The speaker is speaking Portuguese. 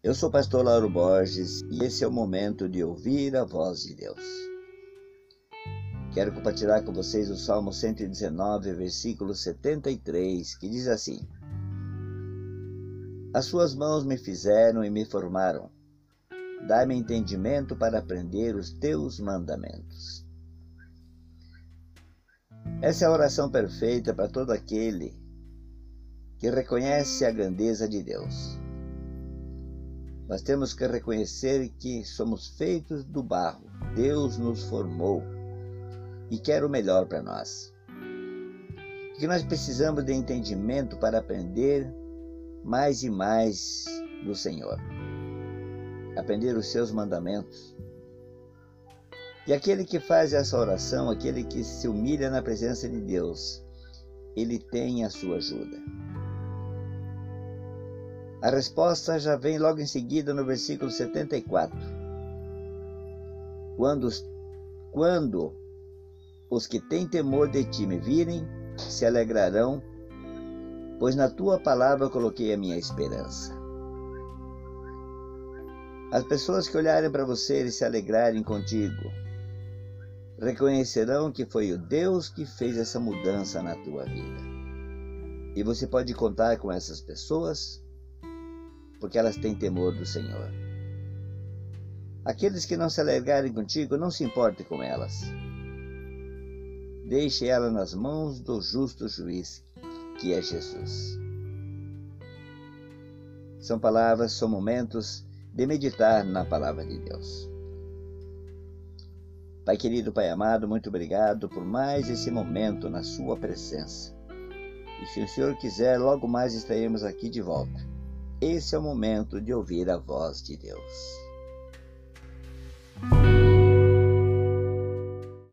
Eu sou o pastor Lauro Borges e esse é o momento de ouvir a voz de Deus. Quero compartilhar com vocês o Salmo 119, versículo 73, que diz assim: As suas mãos me fizeram e me formaram. Dá-me entendimento para aprender os teus mandamentos. Essa é a oração perfeita para todo aquele que reconhece a grandeza de Deus. Nós temos que reconhecer que somos feitos do barro. Deus nos formou e quer o melhor para nós. Que nós precisamos de entendimento para aprender mais e mais do Senhor. Aprender os seus mandamentos. E aquele que faz essa oração, aquele que se humilha na presença de Deus, ele tem a sua ajuda. A resposta já vem logo em seguida no versículo 74. Quando, quando os que têm temor de ti me virem, se alegrarão, pois na tua palavra coloquei a minha esperança. As pessoas que olharem para você e se alegrarem contigo, reconhecerão que foi o Deus que fez essa mudança na tua vida. E você pode contar com essas pessoas porque elas têm temor do Senhor. Aqueles que não se alegrarem contigo, não se importe com elas. Deixe ela nas mãos do justo juiz, que é Jesus. São palavras, são momentos de meditar na palavra de Deus. Pai querido, Pai amado, muito obrigado por mais esse momento na Sua presença. E se o Senhor quiser, logo mais estaremos aqui de volta esse é o momento de ouvir a voz de Deus.